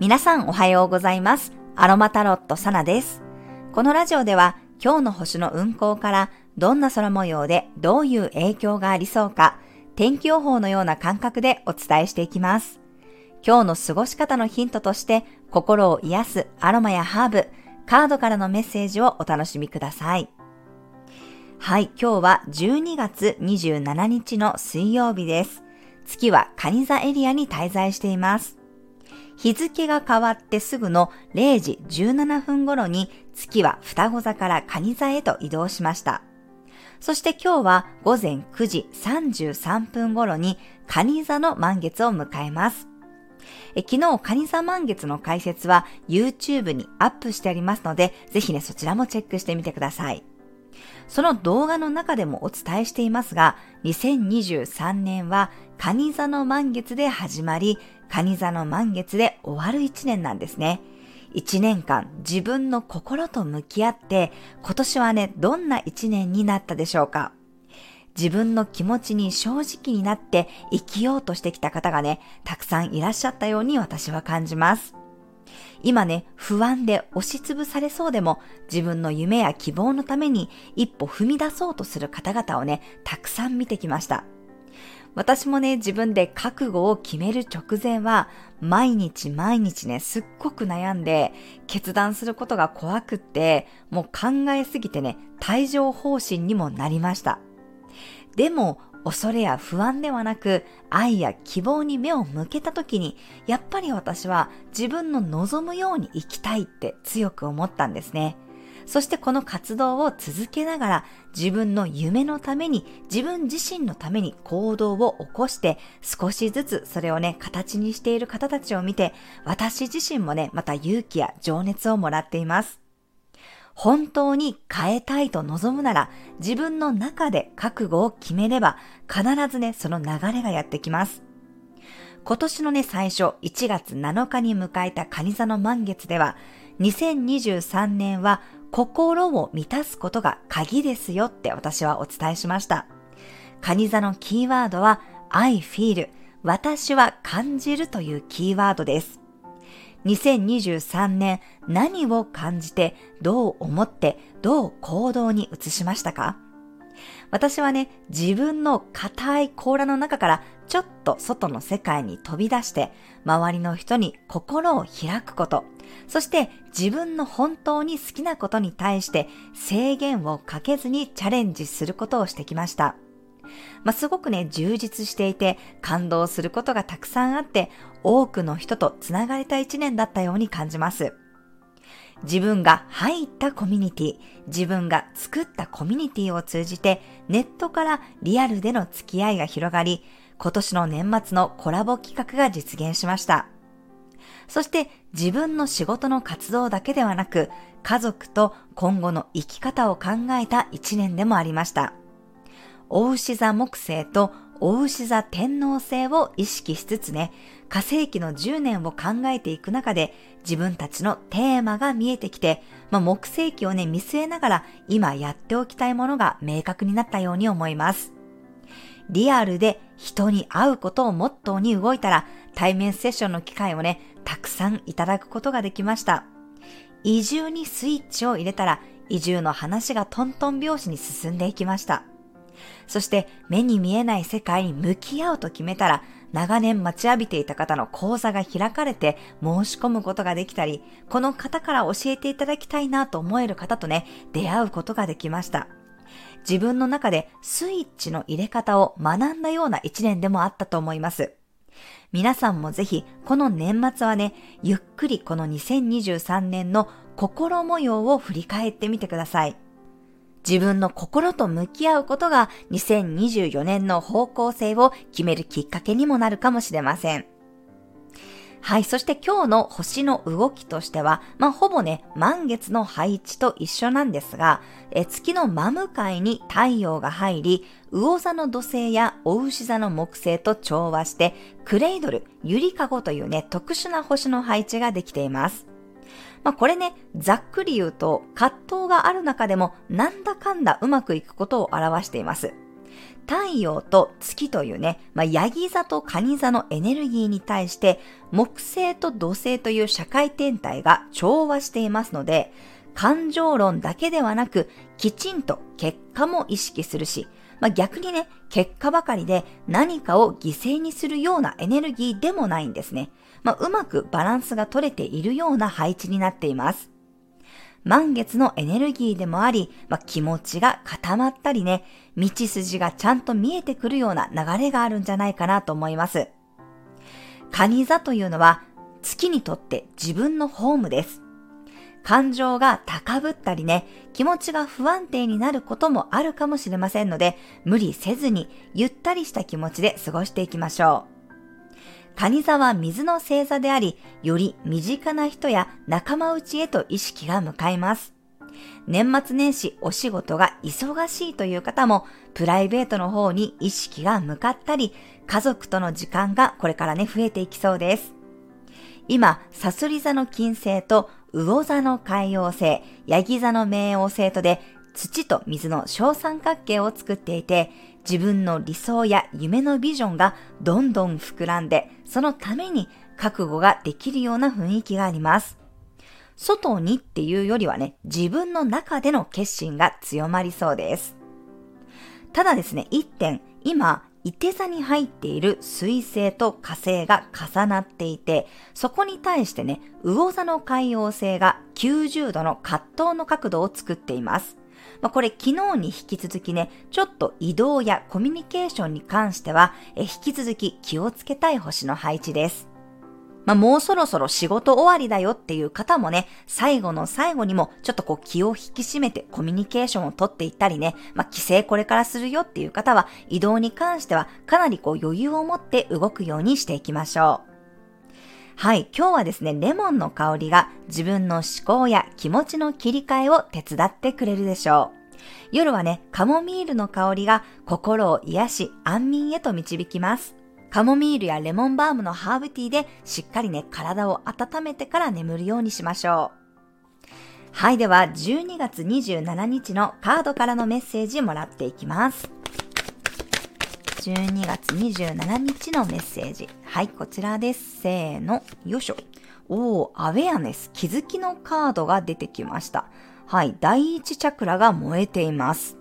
皆さんおはようございます。アロマタロットサナです。このラジオでは今日の星の運行からどんな空模様でどういう影響がありそうか、天気予報のような感覚でお伝えしていきます。今日の過ごし方のヒントとして心を癒すアロマやハーブ、カードからのメッセージをお楽しみください。はい、今日は12月27日の水曜日です。月はカニ座エリアに滞在しています。日付が変わってすぐの0時17分頃に月は双子座からカニ座へと移動しました。そして今日は午前9時33分頃にカニ座の満月を迎えます。昨日、カニ座満月の解説は YouTube にアップしてありますので、ぜひね、そちらもチェックしてみてください。その動画の中でもお伝えしていますが、2023年はカニ座の満月で始まり、カニ座の満月で終わる一年なんですね。一年間自分の心と向き合って、今年はね、どんな一年になったでしょうか自分の気持ちに正直になって生きようとしてきた方がね、たくさんいらっしゃったように私は感じます。今ね、不安で押しつぶされそうでも、自分の夢や希望のために一歩踏み出そうとする方々をね、たくさん見てきました。私もね、自分で覚悟を決める直前は、毎日毎日ね、すっごく悩んで、決断することが怖くって、もう考えすぎてね、退場方針にもなりました。でも、恐れや不安ではなく、愛や希望に目を向けた時に、やっぱり私は自分の望むように生きたいって強く思ったんですね。そしてこの活動を続けながら自分の夢のために自分自身のために行動を起こして少しずつそれをね形にしている方たちを見て私自身もねまた勇気や情熱をもらっています。本当に変えたいと望むなら自分の中で覚悟を決めれば必ずねその流れがやってきます。今年のね最初1月7日に迎えた蟹座の満月では2023年は心を満たすことが鍵ですよって私はお伝えしました。蟹座のキーワードは I feel 私は感じるというキーワードです。2023年何を感じてどう思ってどう行動に移しましたか？私はね、自分の硬い甲羅の中からちょっと外の世界に飛び出して、周りの人に心を開くこと、そして自分の本当に好きなことに対して制限をかけずにチャレンジすることをしてきました。まあ、すごくね、充実していて、感動することがたくさんあって、多くの人とつながれた一年だったように感じます。自分が入ったコミュニティ、自分が作ったコミュニティを通じて、ネットからリアルでの付き合いが広がり、今年の年末のコラボ企画が実現しました。そして自分の仕事の活動だけではなく、家族と今後の生き方を考えた一年でもありました。大牛座木星と大牛座天皇星を意識しつつね、火星期の10年を考えていく中で自分たちのテーマが見えてきて、まあ、木星期をね、見据えながら今やっておきたいものが明確になったように思います。リアルで人に会うことをモットーに動いたら対面セッションの機会をね、たくさんいただくことができました。移住にスイッチを入れたら移住の話がトントン拍子に進んでいきました。そして目に見えない世界に向き合うと決めたら長年待ちわびていた方の講座が開かれて申し込むことができたり、この方から教えていただきたいなと思える方とね、出会うことができました。自分の中でスイッチの入れ方を学んだような一年でもあったと思います。皆さんもぜひ、この年末はね、ゆっくりこの2023年の心模様を振り返ってみてください。自分の心と向き合うことが2024年の方向性を決めるきっかけにもなるかもしれません。はい。そして今日の星の動きとしては、まあ、ほぼね、満月の配置と一緒なんですが、え月の真向かいに太陽が入り、魚座の土星やお牛座の木星と調和して、クレイドル、ゆりかごというね、特殊な星の配置ができています。まあ、これね、ざっくり言うと、葛藤がある中でも、なんだかんだうまくいくことを表しています。太陽と月というね、まあ、ヤギ座とカニ座のエネルギーに対して、木星と土星という社会天体が調和していますので、感情論だけではなく、きちんと結果も意識するし、まあ、逆にね、結果ばかりで何かを犠牲にするようなエネルギーでもないんですね。まあ、うまくバランスが取れているような配置になっています。満月のエネルギーでもあり、まあ、気持ちが固まったりね、道筋がちゃんと見えてくるような流れがあるんじゃないかなと思います。蟹座というのは月にとって自分のホームです。感情が高ぶったりね、気持ちが不安定になることもあるかもしれませんので、無理せずにゆったりした気持ちで過ごしていきましょう。蟹座は水の星座であり、より身近な人や仲間内へと意識が向かいます。年末年始お仕事が忙しいという方も、プライベートの方に意識が向かったり、家族との時間がこれからね、増えていきそうです。今、サソリ座の金星と魚座の海洋星、ヤギ座の冥王星とで土と水の小三角形を作っていて、自分の理想や夢のビジョンがどんどん膨らんで、そのために覚悟ができるような雰囲気があります。外にっていうよりはね、自分の中での決心が強まりそうです。ただですね、一点、今、伊手座に入っている水星と火星が重なっていて、そこに対してね、魚座の海洋星が90度の葛藤の角度を作っています。まあ、これ昨日に引き続きね、ちょっと移動やコミュニケーションに関しては、え引き続き気をつけたい星の配置です。まあ、もうそろそろ仕事終わりだよっていう方もね、最後の最後にもちょっとこう気を引き締めてコミュニケーションをとっていったりね、まあ、帰省これからするよっていう方は移動に関してはかなりこう余裕を持って動くようにしていきましょう。はい、今日はですね、レモンの香りが自分の思考や気持ちの切り替えを手伝ってくれるでしょう。夜はね、カモミールの香りが心を癒し安眠へと導きます。カモミールやレモンバームのハーブティーでしっかりね、体を温めてから眠るようにしましょう。はい、では12月27日のカードからのメッセージもらっていきます。12月27日のメッセージ。はい、こちらです。せーの、よいしょ。おー、アウェアネス、気づきのカードが出てきました。はい、第一チャクラが燃えています。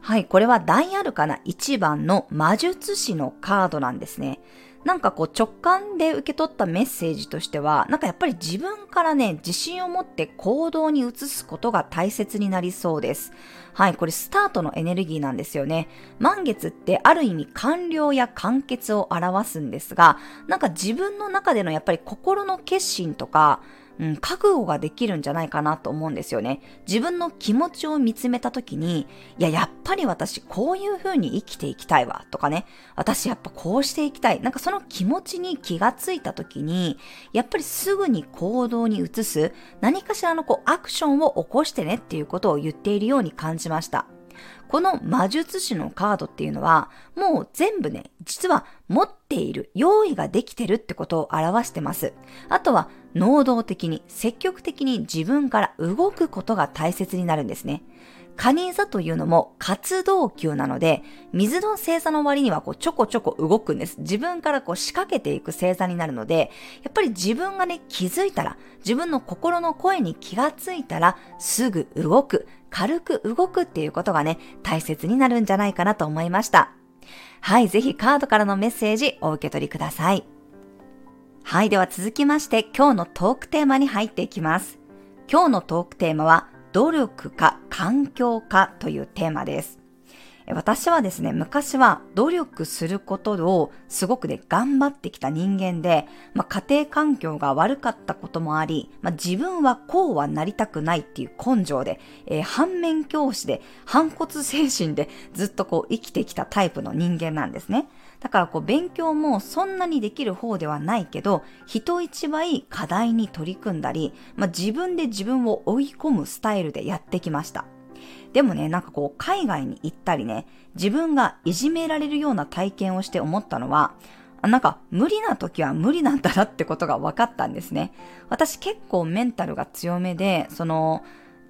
はい、これは大アルカナ1番の魔術師のカードなんですね。なんかこう直感で受け取ったメッセージとしては、なんかやっぱり自分からね、自信を持って行動に移すことが大切になりそうです。はい、これスタートのエネルギーなんですよね。満月ってある意味完了や完結を表すんですが、なんか自分の中でのやっぱり心の決心とか、うん、覚悟ができるんじゃないかなと思うんですよね。自分の気持ちを見つめた時に、いや、やっぱり私こういう風に生きていきたいわとかね、私やっぱこうしていきたい。なんかその気持ちに気がついた時に、やっぱりすぐに行動に移す、何かしらのこうアクションを起こしてねっていうことを言っているように感じました。この魔術師のカードっていうのは、もう全部ね、実は持っている、用意ができてるってことを表してます。あとは、能動的に、積極的に自分から動くことが大切になるんですね。カニ座というのも活動球なので、水の星座の割にはこうちょこちょこ動くんです。自分からこう仕掛けていく星座になるので、やっぱり自分がね、気づいたら、自分の心の声に気がついたら、すぐ動く、軽く動くっていうことがね、大切になるんじゃないかなと思いました。はい、ぜひカードからのメッセージお受け取りください。はい、では続きまして今日のトークテーマに入っていきます。今日のトークテーマは、努力か環境かというテーマです。私はですね、昔は努力することをすごくね、頑張ってきた人間で、まあ、家庭環境が悪かったこともあり、まあ、自分はこうはなりたくないっていう根性で、えー、反面教師で、反骨精神でずっとこう生きてきたタイプの人間なんですね。だからこう勉強もそんなにできる方ではないけど、人一倍課題に取り組んだり、まあ、自分で自分を追い込むスタイルでやってきました。でもね、なんかこう海外に行ったりね、自分がいじめられるような体験をして思ったのは、なんか無理な時は無理なんだなってことが分かったんですね。私結構メンタルが強めで、その、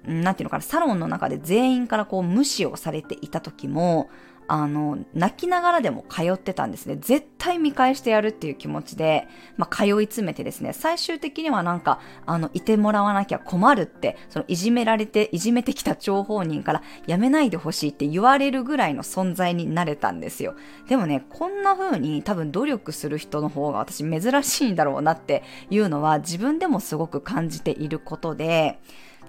なんていうのかな、サロンの中で全員からこう無視をされていた時も、あの、泣きながらでも通ってたんですね。絶対見返してやるっていう気持ちで、まあ、通い詰めてですね、最終的にはなんか、あの、いてもらわなきゃ困るって、その、いじめられて、いじめてきた張本人から、やめないでほしいって言われるぐらいの存在になれたんですよ。でもね、こんな風に多分努力する人の方が私珍しいんだろうなっていうのは、自分でもすごく感じていることで、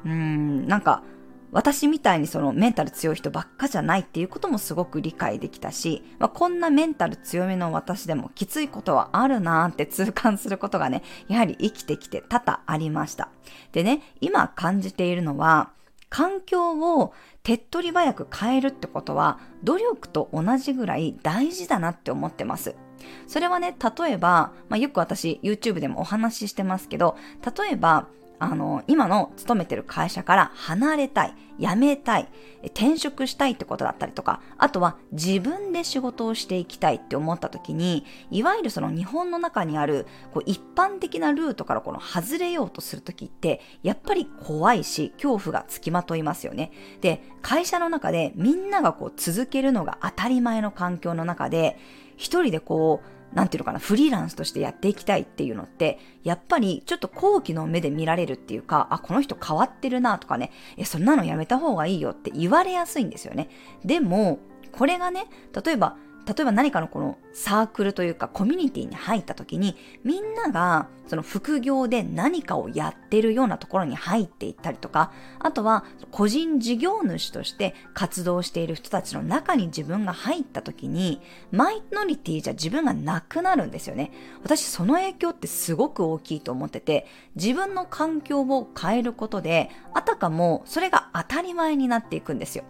うーん、なんか、私みたいにそのメンタル強い人ばっかじゃないっていうこともすごく理解できたし、まあ、こんなメンタル強めの私でもきついことはあるなーって痛感することがね、やはり生きてきて多々ありました。でね、今感じているのは、環境を手っ取り早く変えるってことは努力と同じぐらい大事だなって思ってます。それはね、例えば、まあ、よく私 YouTube でもお話ししてますけど、例えばあの、今の勤めてる会社から離れたい、辞めたい、転職したいってことだったりとか、あとは自分で仕事をしていきたいって思った時に、いわゆるその日本の中にあるこう一般的なルートからこの外れようとする時って、やっぱり怖いし、恐怖がつきまといますよね。で、会社の中でみんながこう続けるのが当たり前の環境の中で、一人でこう、なんていうのかな、フリーランスとしてやっていきたいっていうのって、やっぱりちょっと後期の目で見られるっていうか、あ、この人変わってるなとかね、え、そんなのやめた方がいいよって言われやすいんですよね。でも、これがね、例えば例えば何かのこのサークルというかコミュニティに入った時にみんながその副業で何かをやってるようなところに入っていったりとかあとは個人事業主として活動している人たちの中に自分が入った時にマイノリティじゃ自分がなくなるんですよね。私その影響ってすごく大きいと思ってて自分の環境を変えることであたかもそれが当たり前になっていくんですよ。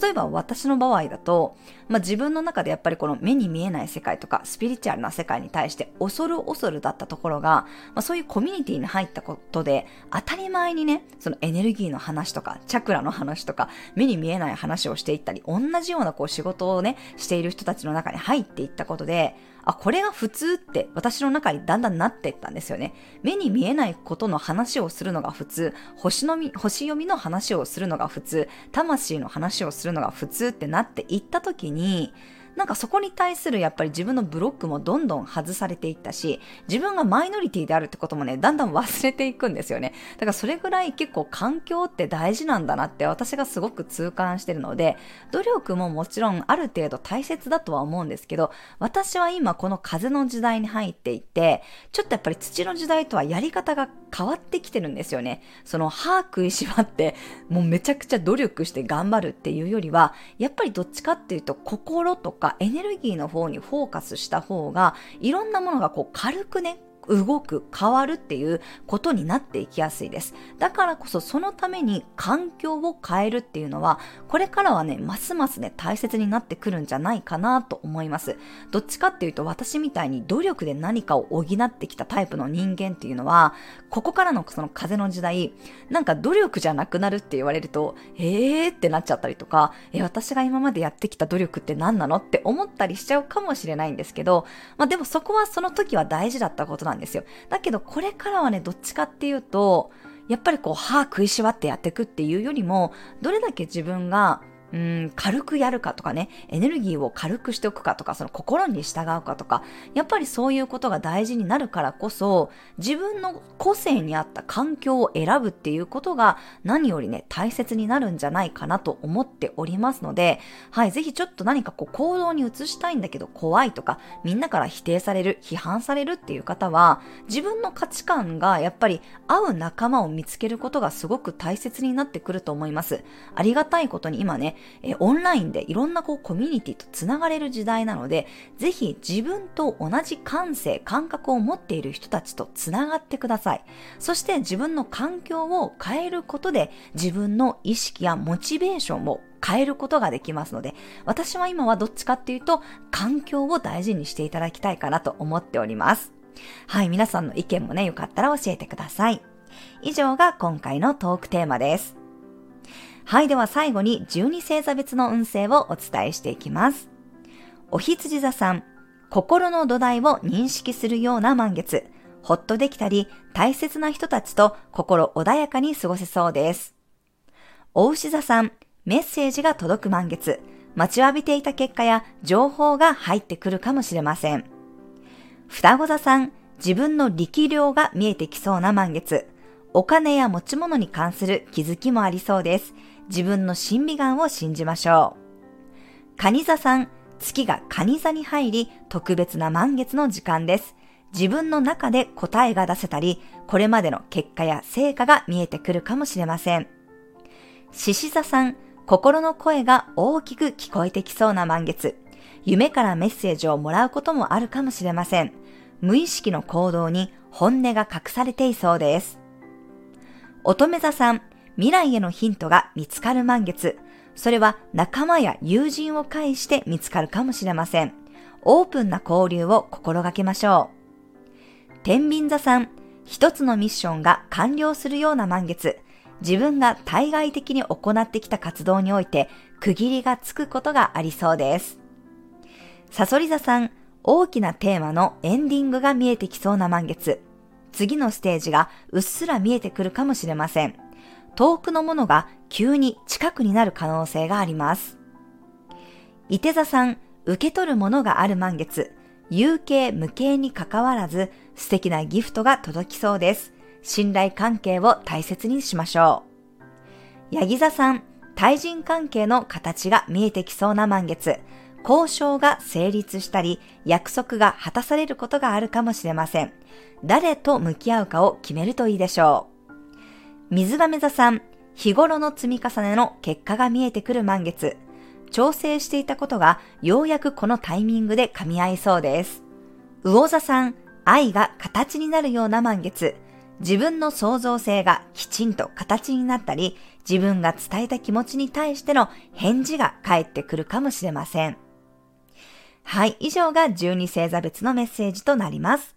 例えば私の場合だと、まあ、自分の中でやっぱりこの目に見えない世界とかスピリチュアルな世界に対して恐る恐るだったところが、まあ、そういうコミュニティに入ったことで当たり前にね、そのエネルギーの話とか、チャクラの話とか、目に見えない話をしていったり、同じようなこう仕事をね、している人たちの中に入っていったことで、あ、これが普通って私の中にだんだんなっていったんですよね。目に見えないことの話をするのが普通、星のみ、星読みの話をするのが普通、魂の話をするのが普通ってなっていった時に、なんかそこに対するやっぱり自分のブロックもどんどん外されていったし、自分がマイノリティであるってこともね、だんだん忘れていくんですよね。だからそれぐらい結構環境って大事なんだなって私がすごく痛感してるので、努力ももちろんある程度大切だとは思うんですけど、私は今この風の時代に入っていて、ちょっとやっぱり土の時代とはやり方が変わってきてるんですよね。その歯食いしばって、もうめちゃくちゃ努力して頑張るっていうよりは、やっぱりどっちかっていうと心とかエネルギーの方にフォーカスした方が、いろんなものがこう軽くね、動く、変わるっていうことになっていきやすいです。だからこそそのために環境を変えるっていうのは、これからはね、ますますね、大切になってくるんじゃないかなと思います。どっちかっていうと私みたいに努力で何かを補ってきたタイプの人間っていうのは、ここからのその風の時代、なんか努力じゃなくなるって言われると、えーってなっちゃったりとか、え、私が今までやってきた努力って何なのって思ったりしちゃうかもしれないんですけど、まあでもそこはその時は大事だったことなんですよ。だけどこれからはね、どっちかっていうと、やっぱりこう歯食いしばってやっていくっていうよりも、どれだけ自分がうん、軽くやるかとかね、エネルギーを軽くしておくかとか、その心に従うかとか、やっぱりそういうことが大事になるからこそ、自分の個性に合った環境を選ぶっていうことが何よりね、大切になるんじゃないかなと思っておりますので、はい、ぜひちょっと何かこう行動に移したいんだけど怖いとか、みんなから否定される、批判されるっていう方は、自分の価値観がやっぱり合う仲間を見つけることがすごく大切になってくると思います。ありがたいことに今ね、えオンラインでいろんなこうコミュニティとつながれる時代なので、ぜひ自分と同じ感性、感覚を持っている人たちとつながってください。そして自分の環境を変えることで自分の意識やモチベーションを変えることができますので、私は今はどっちかっていうと、環境を大事にしていただきたいかなと思っております。はい、皆さんの意見もね、よかったら教えてください。以上が今回のトークテーマです。はい、では最後に12星座別の運勢をお伝えしていきます。お羊座さん、心の土台を認識するような満月、ほっとできたり、大切な人たちと心穏やかに過ごせそうです。お牛座さん、メッセージが届く満月、待ちわびていた結果や情報が入ってくるかもしれません。双子座さん、自分の力量が見えてきそうな満月。お金や持ち物に関する気づきもありそうです。自分の審美眼を信じましょう。蟹座さん、月が蟹座に入り、特別な満月の時間です。自分の中で答えが出せたり、これまでの結果や成果が見えてくるかもしれません。獅子座さん、心の声が大きく聞こえてきそうな満月。夢からメッセージをもらうこともあるかもしれません。無意識の行動に本音が隠されていそうです。乙女座さん、未来へのヒントが見つかる満月。それは仲間や友人を介して見つかるかもしれません。オープンな交流を心がけましょう。天秤座さん、一つのミッションが完了するような満月。自分が対外的に行ってきた活動において区切りがつくことがありそうです。サソリ座さん、大きなテーマのエンディングが見えてきそうな満月。次のステージがうっすら見えてくるかもしれません。遠くのものが急に近くになる可能性があります。伊手座さん、受け取るものがある満月。有形無形に関わらず素敵なギフトが届きそうです。信頼関係を大切にしましょう。ヤギ座さん、対人関係の形が見えてきそうな満月。交渉が成立したり、約束が果たされることがあるかもしれません。誰と向き合うかを決めるといいでしょう。水亀座さん、日頃の積み重ねの結果が見えてくる満月。調整していたことがようやくこのタイミングで噛み合いそうです。魚座さん、愛が形になるような満月。自分の創造性がきちんと形になったり、自分が伝えた気持ちに対しての返事が返ってくるかもしれません。はい、以上が12星座別のメッセージとなります。